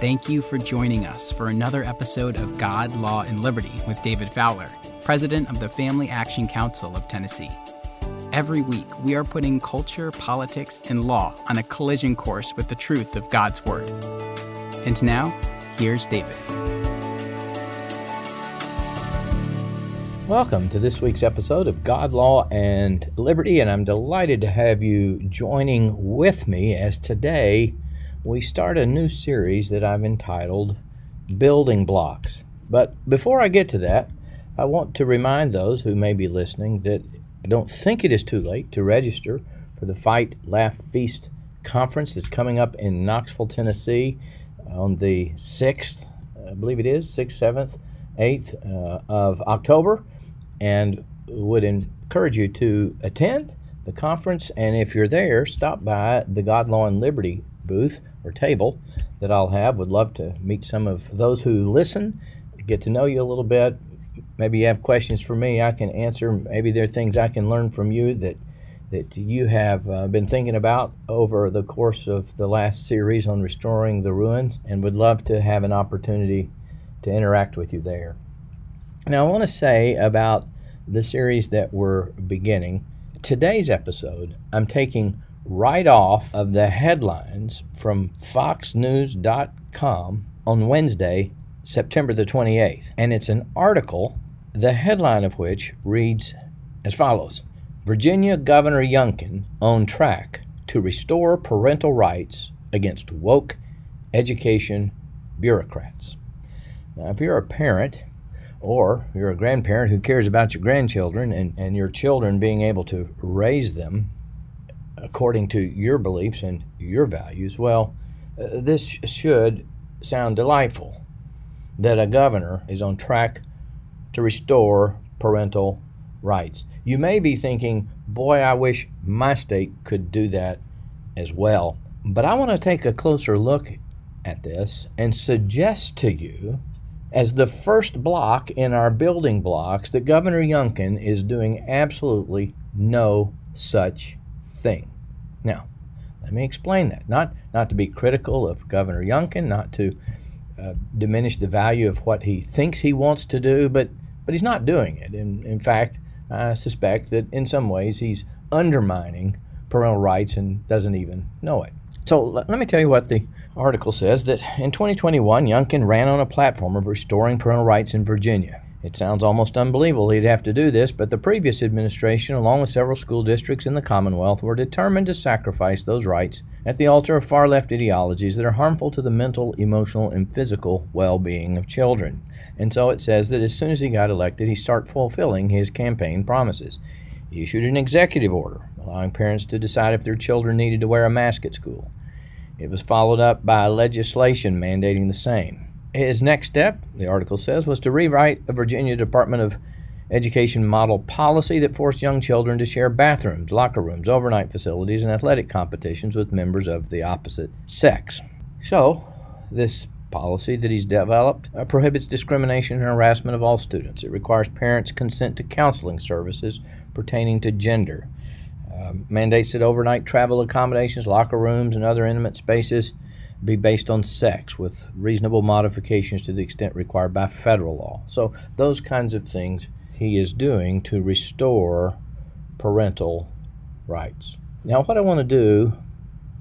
Thank you for joining us for another episode of God, Law, and Liberty with David Fowler, President of the Family Action Council of Tennessee. Every week, we are putting culture, politics, and law on a collision course with the truth of God's Word. And now, here's David. Welcome to this week's episode of God, Law, and Liberty, and I'm delighted to have you joining with me as today we start a new series that I've entitled Building Blocks. But before I get to that, I want to remind those who may be listening that I don't think it is too late to register for the Fight, Laugh, Feast conference that's coming up in Knoxville, Tennessee on the 6th, I believe it is, 6th, 7th, 8th uh, of October, and would encourage you to attend the conference. And if you're there, stop by the God, Law, and Liberty booth or table that I'll have. Would love to meet some of those who listen, get to know you a little bit. Maybe you have questions for me, I can answer. Maybe there are things I can learn from you that that you have uh, been thinking about over the course of the last series on restoring the ruins, and would love to have an opportunity to interact with you there. Now, I want to say about the series that we're beginning. Today's episode, I'm taking right off of the headlines from FoxNews.com on Wednesday, September the 28th. And it's an article, the headline of which reads as follows Virginia Governor Youngkin on track to restore parental rights against woke education bureaucrats. Now, if you're a parent, or you're a grandparent who cares about your grandchildren and, and your children being able to raise them according to your beliefs and your values, well, uh, this should sound delightful that a governor is on track to restore parental rights. You may be thinking, boy, I wish my state could do that as well. But I want to take a closer look at this and suggest to you, as the first block in our building blocks, that Governor Youngkin is doing absolutely no such thing. Now, let me explain that. Not, not to be critical of Governor Youngkin, not to uh, diminish the value of what he thinks he wants to do, but, but he's not doing it. And in fact, I suspect that in some ways he's undermining parental rights and doesn't even know it. So let, let me tell you what the article says that in 2021, Youngkin ran on a platform of restoring parental rights in Virginia. It sounds almost unbelievable he'd have to do this, but the previous administration, along with several school districts in the Commonwealth, were determined to sacrifice those rights at the altar of far left ideologies that are harmful to the mental, emotional, and physical well being of children. And so it says that as soon as he got elected, he started fulfilling his campaign promises. He issued an executive order allowing parents to decide if their children needed to wear a mask at school. It was followed up by legislation mandating the same. His next step, the article says, was to rewrite a Virginia Department of Education model policy that forced young children to share bathrooms, locker rooms, overnight facilities, and athletic competitions with members of the opposite sex. So, this policy that he's developed uh, prohibits discrimination and harassment of all students. It requires parents' consent to counseling services pertaining to gender. Uh, mandates that overnight travel accommodations, locker rooms, and other intimate spaces be based on sex with reasonable modifications to the extent required by federal law. So, those kinds of things he is doing to restore parental rights. Now, what I want to do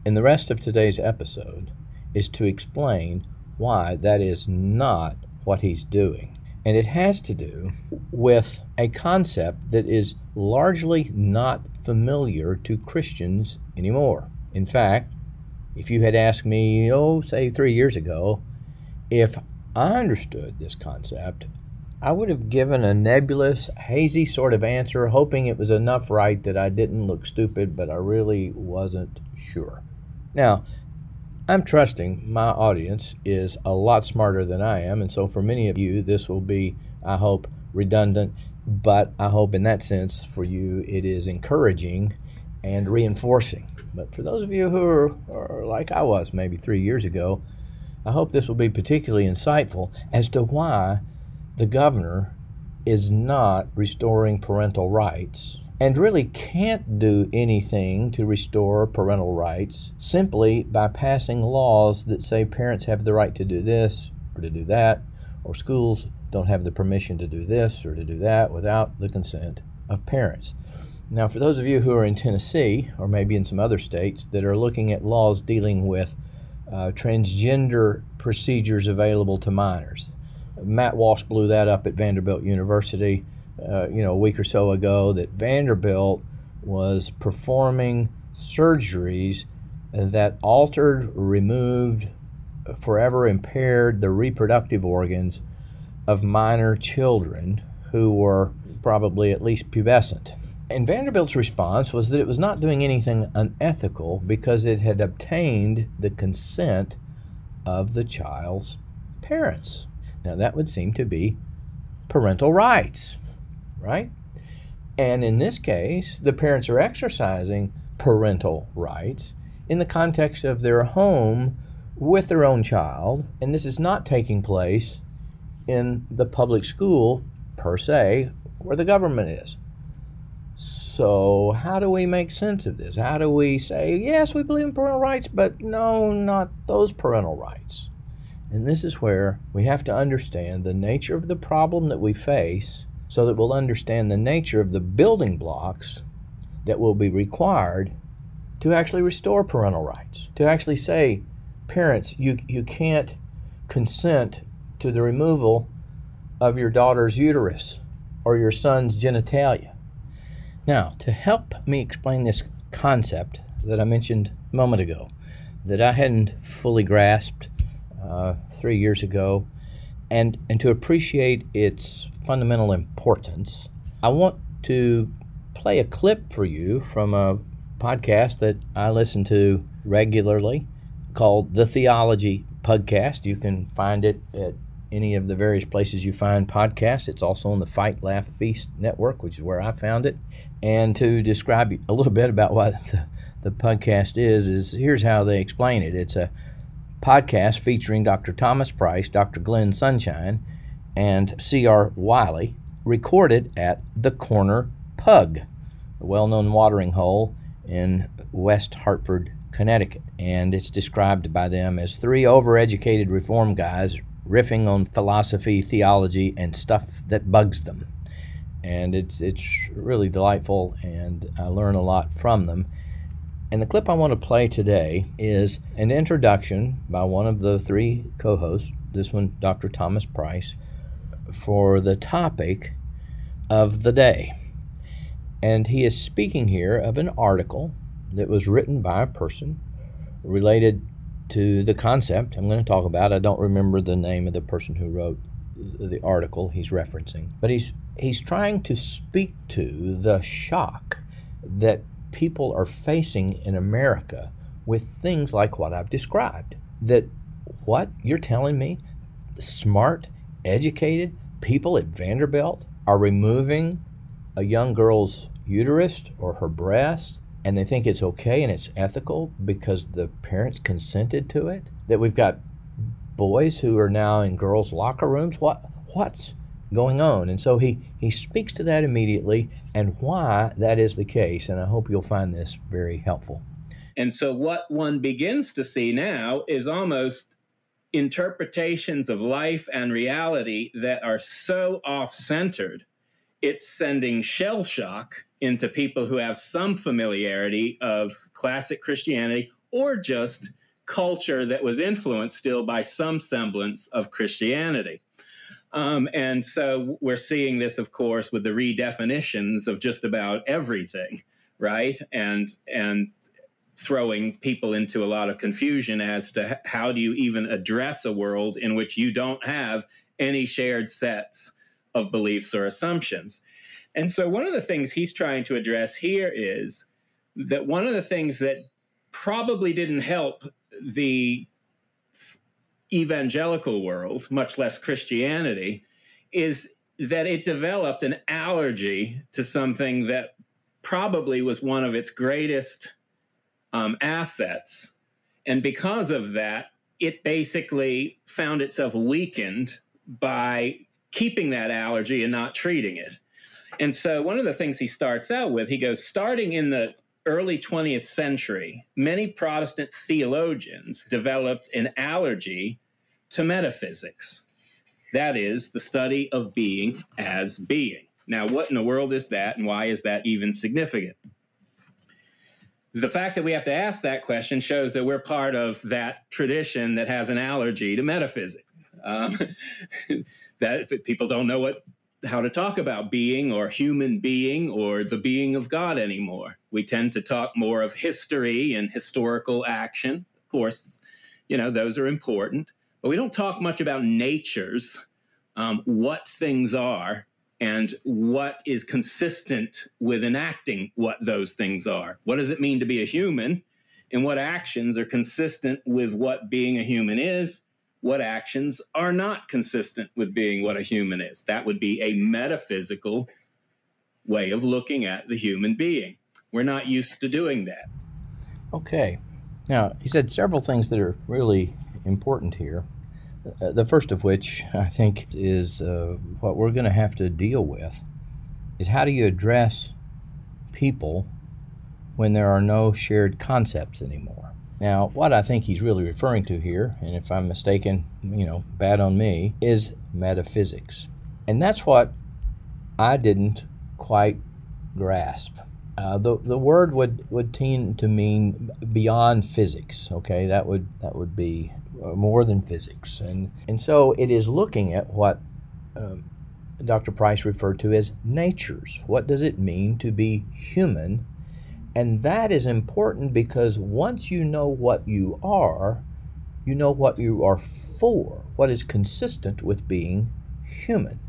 in the rest of today's episode is to explain why that is not what he's doing. And it has to do with a concept that is largely not familiar to Christians anymore. In fact, if you had asked me, oh, say three years ago, if I understood this concept, I would have given a nebulous, hazy sort of answer, hoping it was enough right that I didn't look stupid, but I really wasn't sure. Now, I'm trusting my audience is a lot smarter than I am, and so for many of you, this will be, I hope, redundant, but I hope in that sense for you it is encouraging and reinforcing. But for those of you who are, are like I was maybe three years ago, I hope this will be particularly insightful as to why the governor is not restoring parental rights and really can't do anything to restore parental rights simply by passing laws that say parents have the right to do this or to do that, or schools don't have the permission to do this or to do that without the consent of parents. Now, for those of you who are in Tennessee, or maybe in some other states, that are looking at laws dealing with uh, transgender procedures available to minors, Matt Walsh blew that up at Vanderbilt University, uh, you know, a week or so ago. That Vanderbilt was performing surgeries that altered, removed, forever impaired the reproductive organs of minor children who were probably at least pubescent. And Vanderbilt's response was that it was not doing anything unethical because it had obtained the consent of the child's parents. Now, that would seem to be parental rights, right? And in this case, the parents are exercising parental rights in the context of their home with their own child, and this is not taking place in the public school per se, where the government is. So, how do we make sense of this? How do we say, yes, we believe in parental rights, but no, not those parental rights? And this is where we have to understand the nature of the problem that we face so that we'll understand the nature of the building blocks that will be required to actually restore parental rights. To actually say, parents, you, you can't consent to the removal of your daughter's uterus or your son's genitalia. Now, to help me explain this concept that I mentioned a moment ago, that I hadn't fully grasped uh, three years ago, and, and to appreciate its fundamental importance, I want to play a clip for you from a podcast that I listen to regularly called The Theology Pugcast. You can find it at any of the various places you find podcasts. It's also on the Fight Laugh Feast network, which is where I found it. And to describe a little bit about what the, the podcast is, is here's how they explain it. It's a podcast featuring Dr. Thomas Price, Dr. Glenn Sunshine, and C.R. Wiley, recorded at the Corner Pug, a well known watering hole in West Hartford, Connecticut. And it's described by them as three overeducated reform guys riffing on philosophy, theology, and stuff that bugs them. And it's, it's really delightful, and I learn a lot from them. And the clip I want to play today is an introduction by one of the three co hosts, this one, Dr. Thomas Price, for the topic of the day. And he is speaking here of an article that was written by a person related to the concept I'm going to talk about. I don't remember the name of the person who wrote the article he's referencing, but he's he's trying to speak to the shock that people are facing in America with things like what I've described. That what you're telling me, the smart, educated people at Vanderbilt are removing a young girl's uterus or her breast and they think it's okay and it's ethical because the parents consented to it that we've got boys who are now in girls locker rooms what what's going on. And so he, he speaks to that immediately and why that is the case. And I hope you'll find this very helpful. And so, what one begins to see now is almost interpretations of life and reality that are so off centered, it's sending shell shock into people who have some familiarity of classic Christianity or just culture that was influenced still by some semblance of Christianity. Um, and so we're seeing this, of course, with the redefinitions of just about everything, right? And and throwing people into a lot of confusion as to how do you even address a world in which you don't have any shared sets of beliefs or assumptions. And so one of the things he's trying to address here is that one of the things that probably didn't help the evangelical world, much less Christianity, is that it developed an allergy to something that probably was one of its greatest um, assets. And because of that, it basically found itself weakened by keeping that allergy and not treating it. And so, one of the things he starts out with, he goes, starting in the early 20th century, many Protestant theologians developed an allergy to metaphysics. That is, the study of being as being. Now, what in the world is that, and why is that even significant? The fact that we have to ask that question shows that we're part of that tradition that has an allergy to metaphysics. Um, that people don't know what how to talk about being or human being or the being of God anymore. We tend to talk more of history and historical action. Of course, you know, those are important, but we don't talk much about natures, um, what things are, and what is consistent with enacting what those things are. What does it mean to be a human? And what actions are consistent with what being a human is? what actions are not consistent with being what a human is. That would be a metaphysical way of looking at the human being. We're not used to doing that. Okay. Now, he said several things that are really important here. Uh, the first of which I think is uh, what we're going to have to deal with is how do you address people when there are no shared concepts anymore? Now, what I think he's really referring to here, and if I'm mistaken, you know, bad on me, is metaphysics. And that's what I didn't quite grasp. Uh, the, the word would, would tend to mean beyond physics, okay? That would, that would be more than physics. And, and so it is looking at what um, Dr. Price referred to as natures. What does it mean to be human and that is important because once you know what you are, you know what you are for, what is consistent with being human.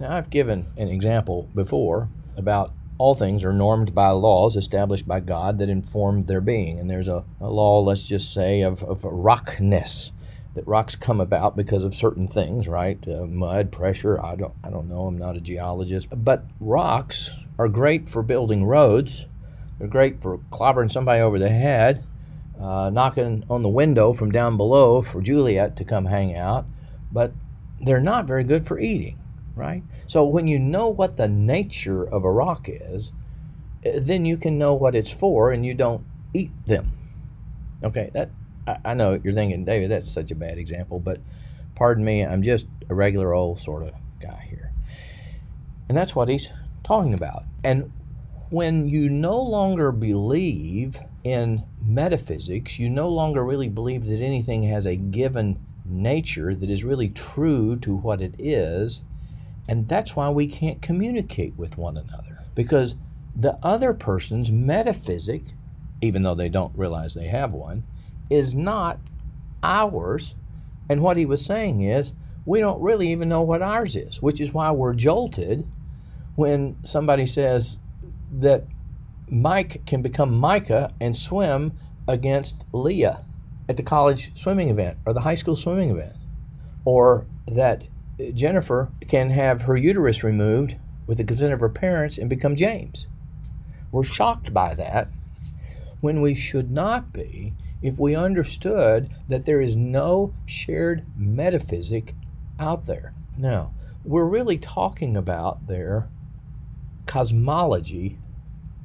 Now, I've given an example before about all things are normed by laws established by God that inform their being. And there's a, a law, let's just say, of, of rockness that rocks come about because of certain things, right? Uh, mud, pressure. I don't, I don't know. I'm not a geologist, but rocks are great for building roads. They're great for clobbering somebody over the head, uh, knocking on the window from down below for Juliet to come hang out, but they're not very good for eating, right? So when you know what the nature of a rock is, eh, then you can know what it's for and you don't eat them. Okay, that I, I know you're thinking, David, that's such a bad example, but pardon me, I'm just a regular old sort of guy here. And that's what he's talking about. And when you no longer believe in metaphysics, you no longer really believe that anything has a given nature that is really true to what it is. And that's why we can't communicate with one another. Because the other person's metaphysic, even though they don't realize they have one, is not ours. And what he was saying is, we don't really even know what ours is, which is why we're jolted when somebody says, that Mike can become Micah and swim against Leah at the college swimming event or the high school swimming event, or that Jennifer can have her uterus removed with the consent of her parents and become James. We're shocked by that when we should not be if we understood that there is no shared metaphysic out there. Now, we're really talking about there cosmology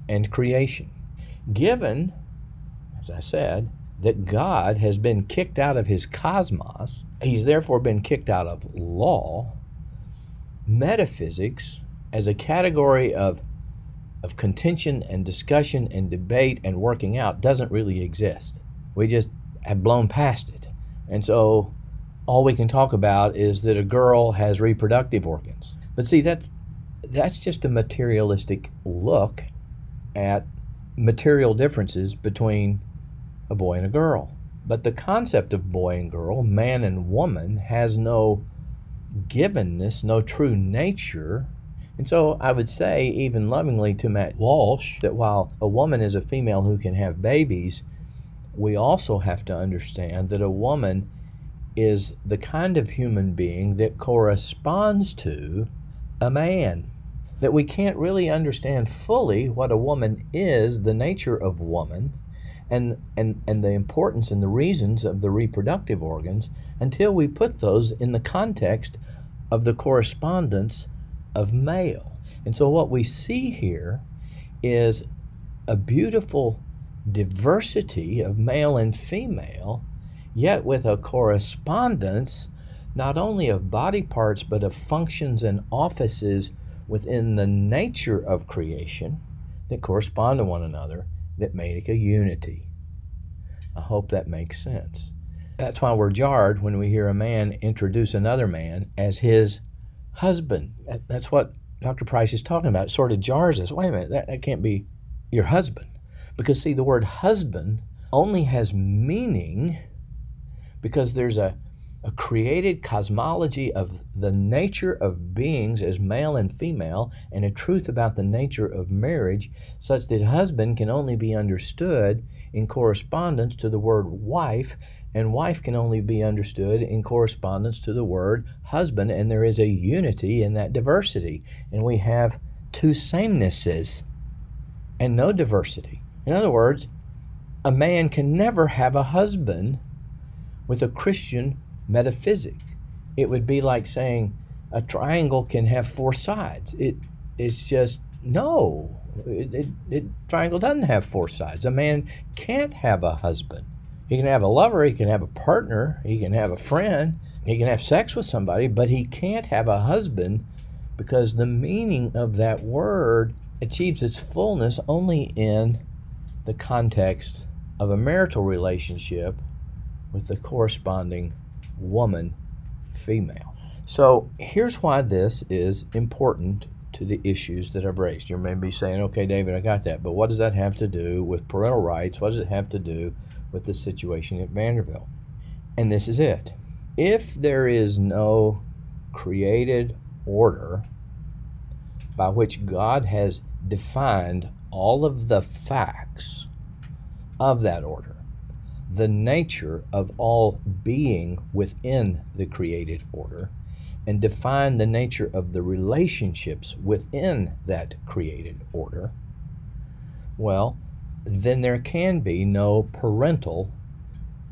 and creation. Given, as I said, that God has been kicked out of his cosmos, he's therefore been kicked out of law, metaphysics as a category of, of contention and discussion and debate and working out doesn't really exist. We just have blown past it. And so all we can talk about is that a girl has reproductive organs. But see, that's that's just a materialistic look at material differences between a boy and a girl. But the concept of boy and girl, man and woman, has no givenness, no true nature. And so I would say, even lovingly to Matt Walsh, that while a woman is a female who can have babies, we also have to understand that a woman is the kind of human being that corresponds to a man that we can't really understand fully what a woman is, the nature of woman, and, and, and the importance and the reasons of the reproductive organs until we put those in the context of the correspondence of male. And so what we see here is a beautiful diversity of male and female, yet with a correspondence not only of body parts but of functions and offices within the nature of creation that correspond to one another that make a unity. I hope that makes sense. That's why we're jarred when we hear a man introduce another man as his husband. That's what Dr. Price is talking about. It sort of jars us. Wait a minute, that, that can't be your husband. Because, see, the word husband only has meaning because there's a a created cosmology of the nature of beings as male and female, and a truth about the nature of marriage, such that husband can only be understood in correspondence to the word wife, and wife can only be understood in correspondence to the word husband, and there is a unity in that diversity. And we have two samenesses and no diversity. In other words, a man can never have a husband with a Christian metaphysic. It would be like saying a triangle can have four sides. It it's just no. It, it, it, triangle doesn't have four sides. A man can't have a husband. He can have a lover. He can have a partner. He can have a friend. He can have sex with somebody, but he can't have a husband because the meaning of that word achieves its fullness only in the context of a marital relationship with the corresponding woman, female. So here's why this is important to the issues that I've raised. You may be saying, okay, David, I got that, but what does that have to do with parental rights? What does it have to do with the situation at Vanderbilt? And this is it. If there is no created order by which God has defined all of the facts of that order, the nature of all being within the created order and define the nature of the relationships within that created order, well, then there can be no parental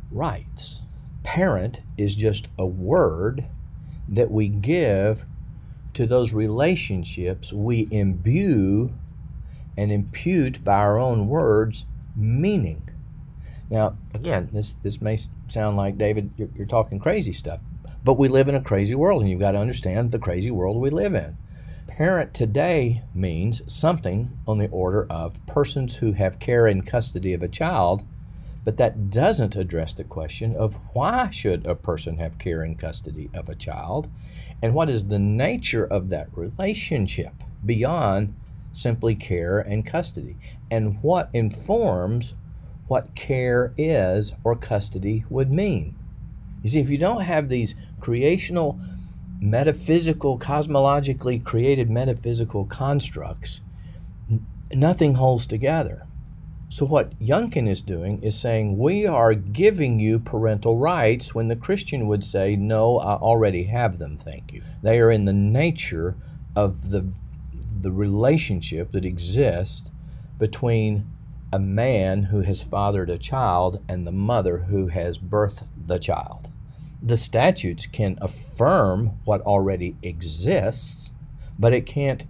rights. Parent is just a word that we give to those relationships we imbue and impute by our own words meaning. Now, again, this, this may sound like, David, you're, you're talking crazy stuff, but we live in a crazy world, and you've got to understand the crazy world we live in. Parent today means something on the order of persons who have care and custody of a child, but that doesn't address the question of why should a person have care and custody of a child, and what is the nature of that relationship beyond simply care and custody, and what informs what care is or custody would mean. You see, if you don't have these creational, metaphysical, cosmologically created metaphysical constructs, n- nothing holds together. So, what Youngkin is doing is saying, We are giving you parental rights when the Christian would say, No, I already have them, thank you. They are in the nature of the, the relationship that exists between a man who has fathered a child and the mother who has birthed the child. The statutes can affirm what already exists, but it can't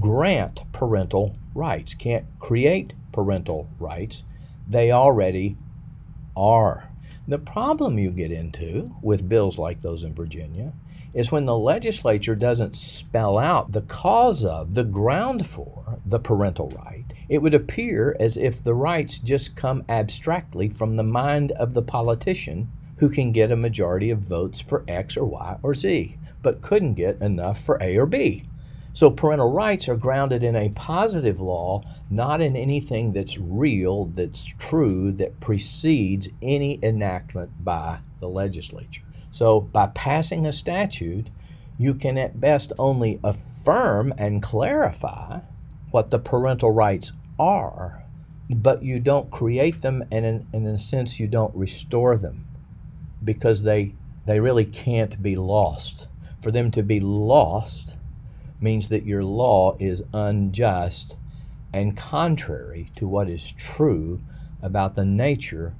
grant parental rights, can't create parental rights. They already are. The problem you get into with bills like those in Virginia is when the legislature doesn't spell out the cause of, the ground for the parental right, it would appear as if the rights just come abstractly from the mind of the politician who can get a majority of votes for X or Y or Z, but couldn't get enough for A or B. So parental rights are grounded in a positive law, not in anything that's real, that's true, that precedes any enactment by the legislature. So, by passing a statute, you can at best only affirm and clarify what the parental rights are, but you don't create them, and in, in a sense, you don't restore them because they, they really can't be lost. For them to be lost means that your law is unjust and contrary to what is true about the nature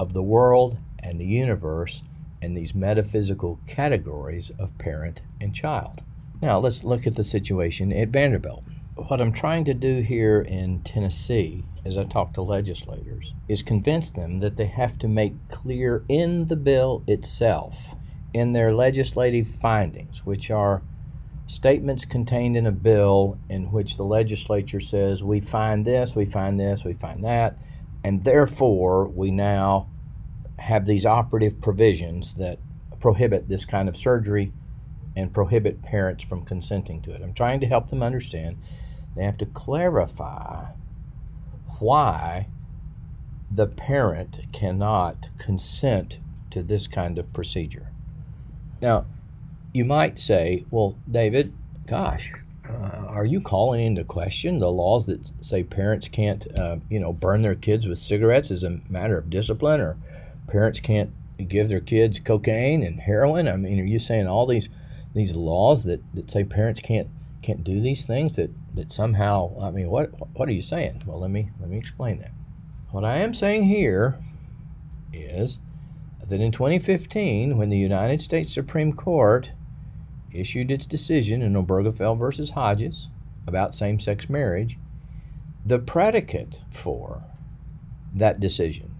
of the world and the universe and these metaphysical categories of parent and child. Now, let's look at the situation at Vanderbilt. What I'm trying to do here in Tennessee, as I talk to legislators, is convince them that they have to make clear in the bill itself, in their legislative findings, which are statements contained in a bill in which the legislature says, we find this, we find this, we find that, and therefore we now have these operative provisions that prohibit this kind of surgery and prohibit parents from consenting to it. I'm trying to help them understand they have to clarify why the parent cannot consent to this kind of procedure. Now, you might say, well, David, gosh, uh, are you calling into question the laws that say parents can't, uh, you know, burn their kids with cigarettes as a matter of discipline, or parents can't give their kids cocaine and heroin? I mean, are you saying all these these laws that, that say parents can't can't do these things that, that somehow I mean what what are you saying? Well let me let me explain that. What I am saying here is that in 2015, when the United States Supreme Court issued its decision in Obergefell versus Hodges about same sex marriage, the predicate for that decision,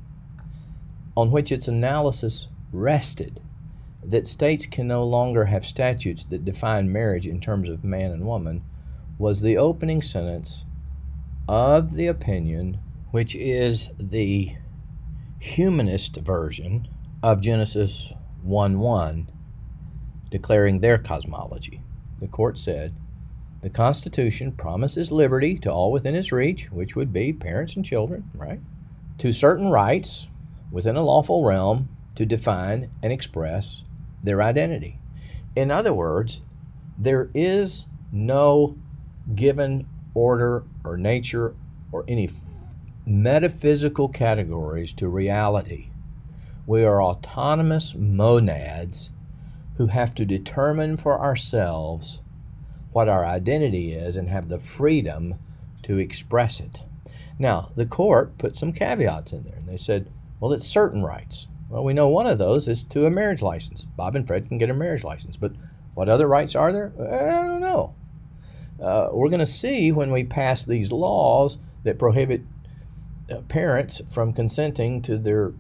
on which its analysis rested, that states can no longer have statutes that define marriage in terms of man and woman, was the opening sentence of the opinion, which is the humanist version of Genesis 1 1 declaring their cosmology. The court said, the Constitution promises liberty to all within its reach, which would be parents and children, right? To certain rights within a lawful realm to define and express their identity. In other words, there is no given order or nature or any metaphysical categories to reality. We are autonomous monads who have to determine for ourselves what our identity is and have the freedom to express it. Now, the court put some caveats in there, and they said, well, it's certain rights. Well, we know one of those is to a marriage license. Bob and Fred can get a marriage license, but what other rights are there? I don't know. Uh, we're going to see when we pass these laws that prohibit uh, parents from consenting to their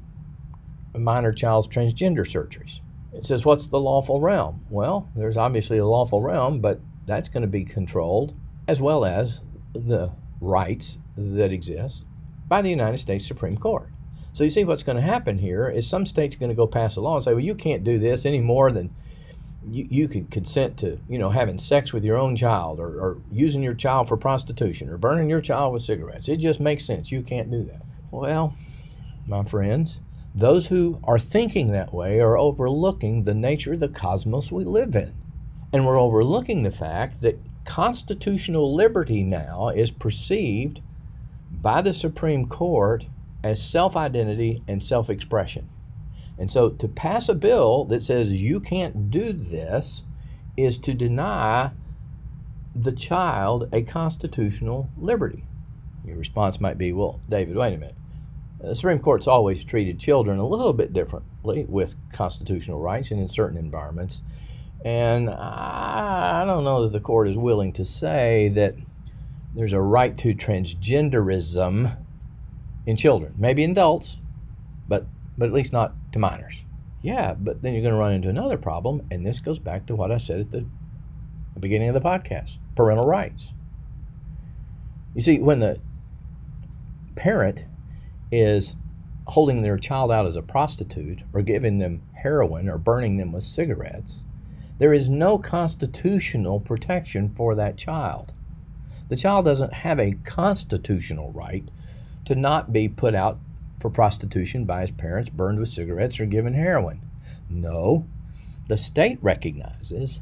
minor child's transgender surgeries. It says, what's the lawful realm? Well, there's obviously a lawful realm, but that's going to be controlled as well as the rights that exist by the United States Supreme Court. So you see what's going to happen here is some state's going to go pass a law and say, well, you can't do this any more than you, you could consent to, you know, having sex with your own child or, or using your child for prostitution or burning your child with cigarettes. It just makes sense. You can't do that. Well, my friends, those who are thinking that way are overlooking the nature of the cosmos we live in. And we're overlooking the fact that constitutional liberty now is perceived by the Supreme Court as self identity and self expression. And so to pass a bill that says you can't do this is to deny the child a constitutional liberty. Your response might be, well, David, wait a minute. Uh, the Supreme Court's always treated children a little bit differently with constitutional rights and in certain environments. And I don't know that the court is willing to say that there's a right to transgenderism in children, maybe in adults, but, but at least not to minors. Yeah, but then you're going to run into another problem, and this goes back to what I said at the, the beginning of the podcast parental rights. You see, when the parent is holding their child out as a prostitute or giving them heroin or burning them with cigarettes, there is no constitutional protection for that child. The child doesn't have a constitutional right to not be put out for prostitution by his parents, burned with cigarettes, or given heroin. No, the state recognizes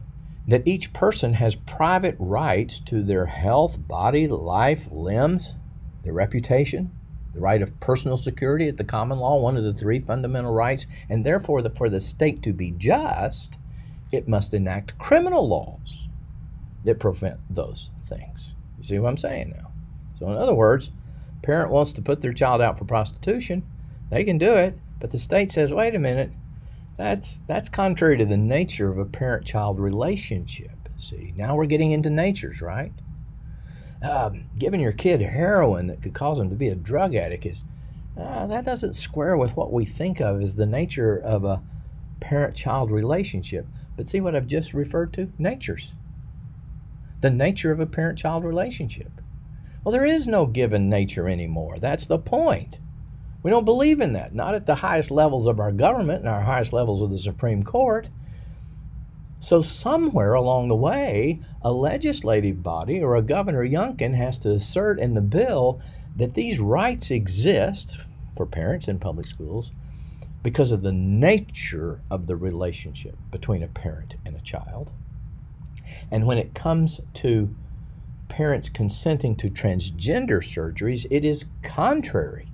that each person has private rights to their health, body, life, limbs, their reputation, the right of personal security at the common law, one of the three fundamental rights, and therefore, the, for the state to be just, it must enact criminal laws that prevent those things. You see what I'm saying now? So, in other words, parent wants to put their child out for prostitution, they can do it, but the state says, wait a minute, that's that's contrary to the nature of a parent-child relationship. See, now we're getting into natures, right? Um, giving your kid heroin that could cause him to be a drug addict is uh, that doesn't square with what we think of as the nature of a parent-child relationship. But see what I've just referred to? Natures. The nature of a parent-child relationship. Well, there is no given nature anymore. That's the point. We don't believe in that, not at the highest levels of our government and our highest levels of the Supreme Court. So, somewhere along the way, a legislative body or a Governor Youngkin has to assert in the bill that these rights exist for parents in public schools because of the nature of the relationship between a parent and a child. And when it comes to parents consenting to transgender surgeries, it is contrary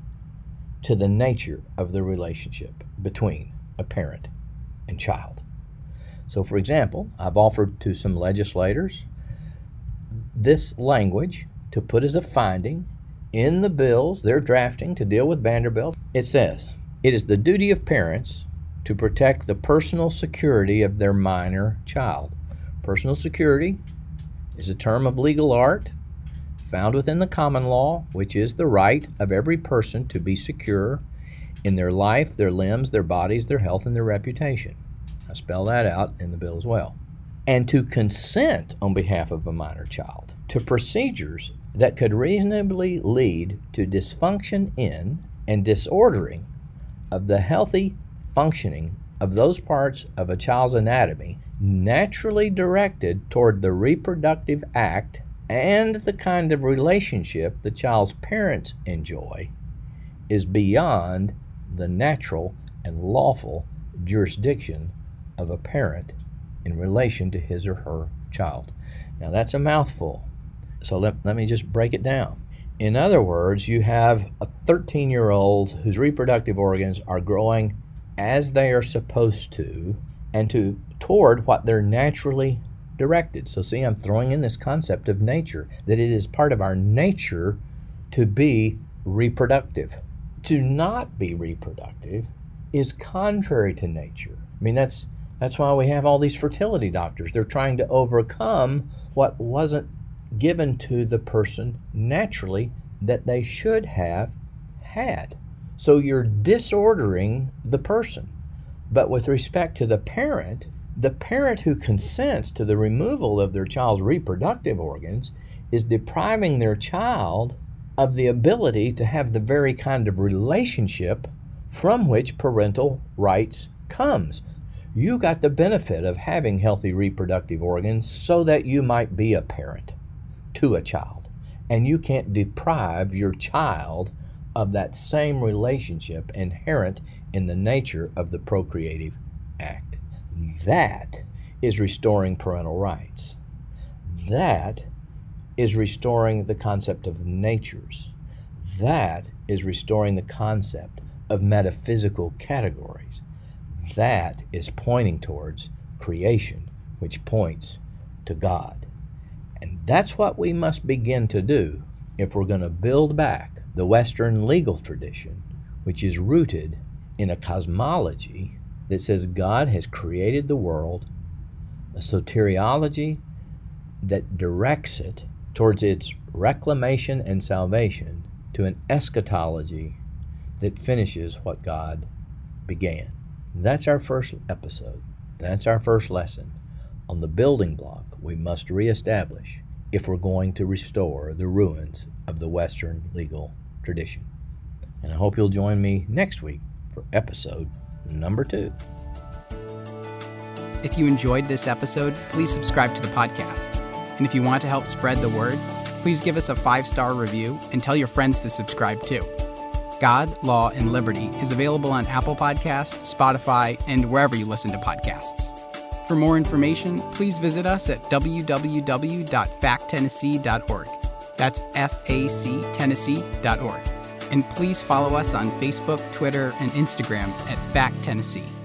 to the nature of the relationship between a parent and child. So, for example, I've offered to some legislators this language to put as a finding in the bills they're drafting to deal with Vanderbilt. It says, It is the duty of parents to protect the personal security of their minor child. Personal security is a term of legal art found within the common law, which is the right of every person to be secure in their life, their limbs, their bodies, their health, and their reputation. I spell that out in the bill as well. And to consent on behalf of a minor child to procedures that could reasonably lead to dysfunction in and disordering of the healthy functioning of those parts of a child's anatomy naturally directed toward the reproductive act and the kind of relationship the child's parents enjoy is beyond the natural and lawful jurisdiction of a parent in relation to his or her child. Now, that's a mouthful. So let, let me just break it down. In other words, you have a 13 year old whose reproductive organs are growing as they are supposed to and to toward what they're naturally directed. So, see, I'm throwing in this concept of nature, that it is part of our nature to be reproductive. To not be reproductive is contrary to nature. I mean, that's that's why we have all these fertility doctors. They're trying to overcome what wasn't given to the person naturally that they should have had. So you're disordering the person. But with respect to the parent, the parent who consents to the removal of their child's reproductive organs is depriving their child of the ability to have the very kind of relationship from which parental rights comes. You got the benefit of having healthy reproductive organs so that you might be a parent to a child. And you can't deprive your child of that same relationship inherent in the nature of the procreative act. That is restoring parental rights. That is restoring the concept of natures. That is restoring the concept of metaphysical categories. That is pointing towards creation, which points to God. And that's what we must begin to do if we're going to build back the Western legal tradition, which is rooted in a cosmology that says God has created the world, a soteriology that directs it towards its reclamation and salvation, to an eschatology that finishes what God began. That's our first episode. That's our first lesson on the building block we must reestablish if we're going to restore the ruins of the Western legal tradition. And I hope you'll join me next week for episode number two. If you enjoyed this episode, please subscribe to the podcast. And if you want to help spread the word, please give us a five star review and tell your friends to subscribe too. God, Law, and Liberty is available on Apple Podcasts, Spotify, and wherever you listen to podcasts. For more information, please visit us at www.facttennessee.org. That's F A C Tennessee.org. And please follow us on Facebook, Twitter, and Instagram at Fact Tennessee.